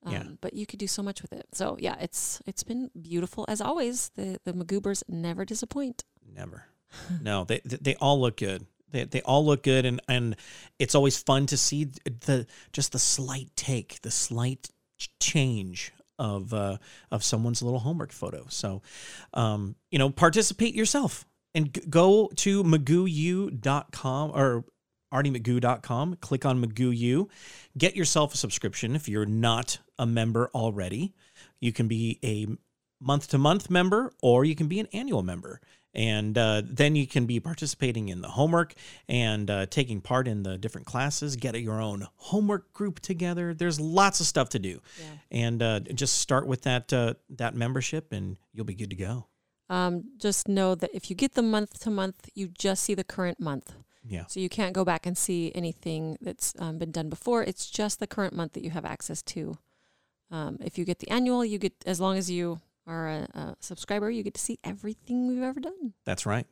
[SPEAKER 2] Um,
[SPEAKER 1] Yeah.
[SPEAKER 2] But you could do so much with it. So yeah, it's it's been beautiful as always. The the Magoobers never disappoint.
[SPEAKER 1] Never. no, they they they all look good. They, they all look good, and and it's always fun to see the just the slight take, the slight change of uh, of someone's little homework photo. So, um, you know, participate yourself and go to magooU.com or artymcgoo.com. Click on Magoo U. Get yourself a subscription if you're not a member already. You can be a month to month member or you can be an annual member. And uh, then you can be participating in the homework and uh, taking part in the different classes, get your own homework group together. There's lots of stuff to do.
[SPEAKER 2] Yeah.
[SPEAKER 1] And uh, just start with that uh, that membership and you'll be good to go.
[SPEAKER 2] Um, just know that if you get the month to month, you just see the current month.
[SPEAKER 1] Yeah.
[SPEAKER 2] So you can't go back and see anything that's um, been done before. It's just the current month that you have access to. Um, if you get the annual, you get as long as you are a, a subscriber, you get to see everything we've ever done.
[SPEAKER 1] That's right.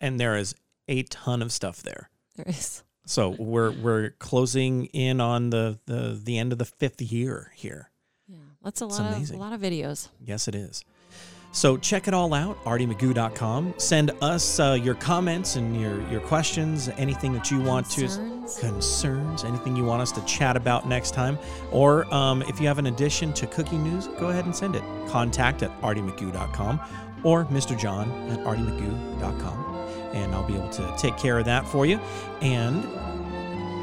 [SPEAKER 1] And there is a ton of stuff there.
[SPEAKER 2] There is.
[SPEAKER 1] So we're we're closing in on the the the end of the fifth year here.
[SPEAKER 2] Yeah, that's a
[SPEAKER 1] It's
[SPEAKER 2] lot of
[SPEAKER 1] amazing.
[SPEAKER 2] a lot of videos.
[SPEAKER 1] Yes, it is. So check it all out, artymcgoo.com. Send us uh, your comments and your your questions, anything that you want
[SPEAKER 2] Concerns?
[SPEAKER 1] to concerns, anything you want us to chat about next time, or um, if you have an addition to cooking news, go ahead and send it. Contact at artymcgoo.com or Mr. John at artymcgoo.com, and I'll be able to take care of that for you. And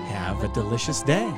[SPEAKER 1] have a delicious day.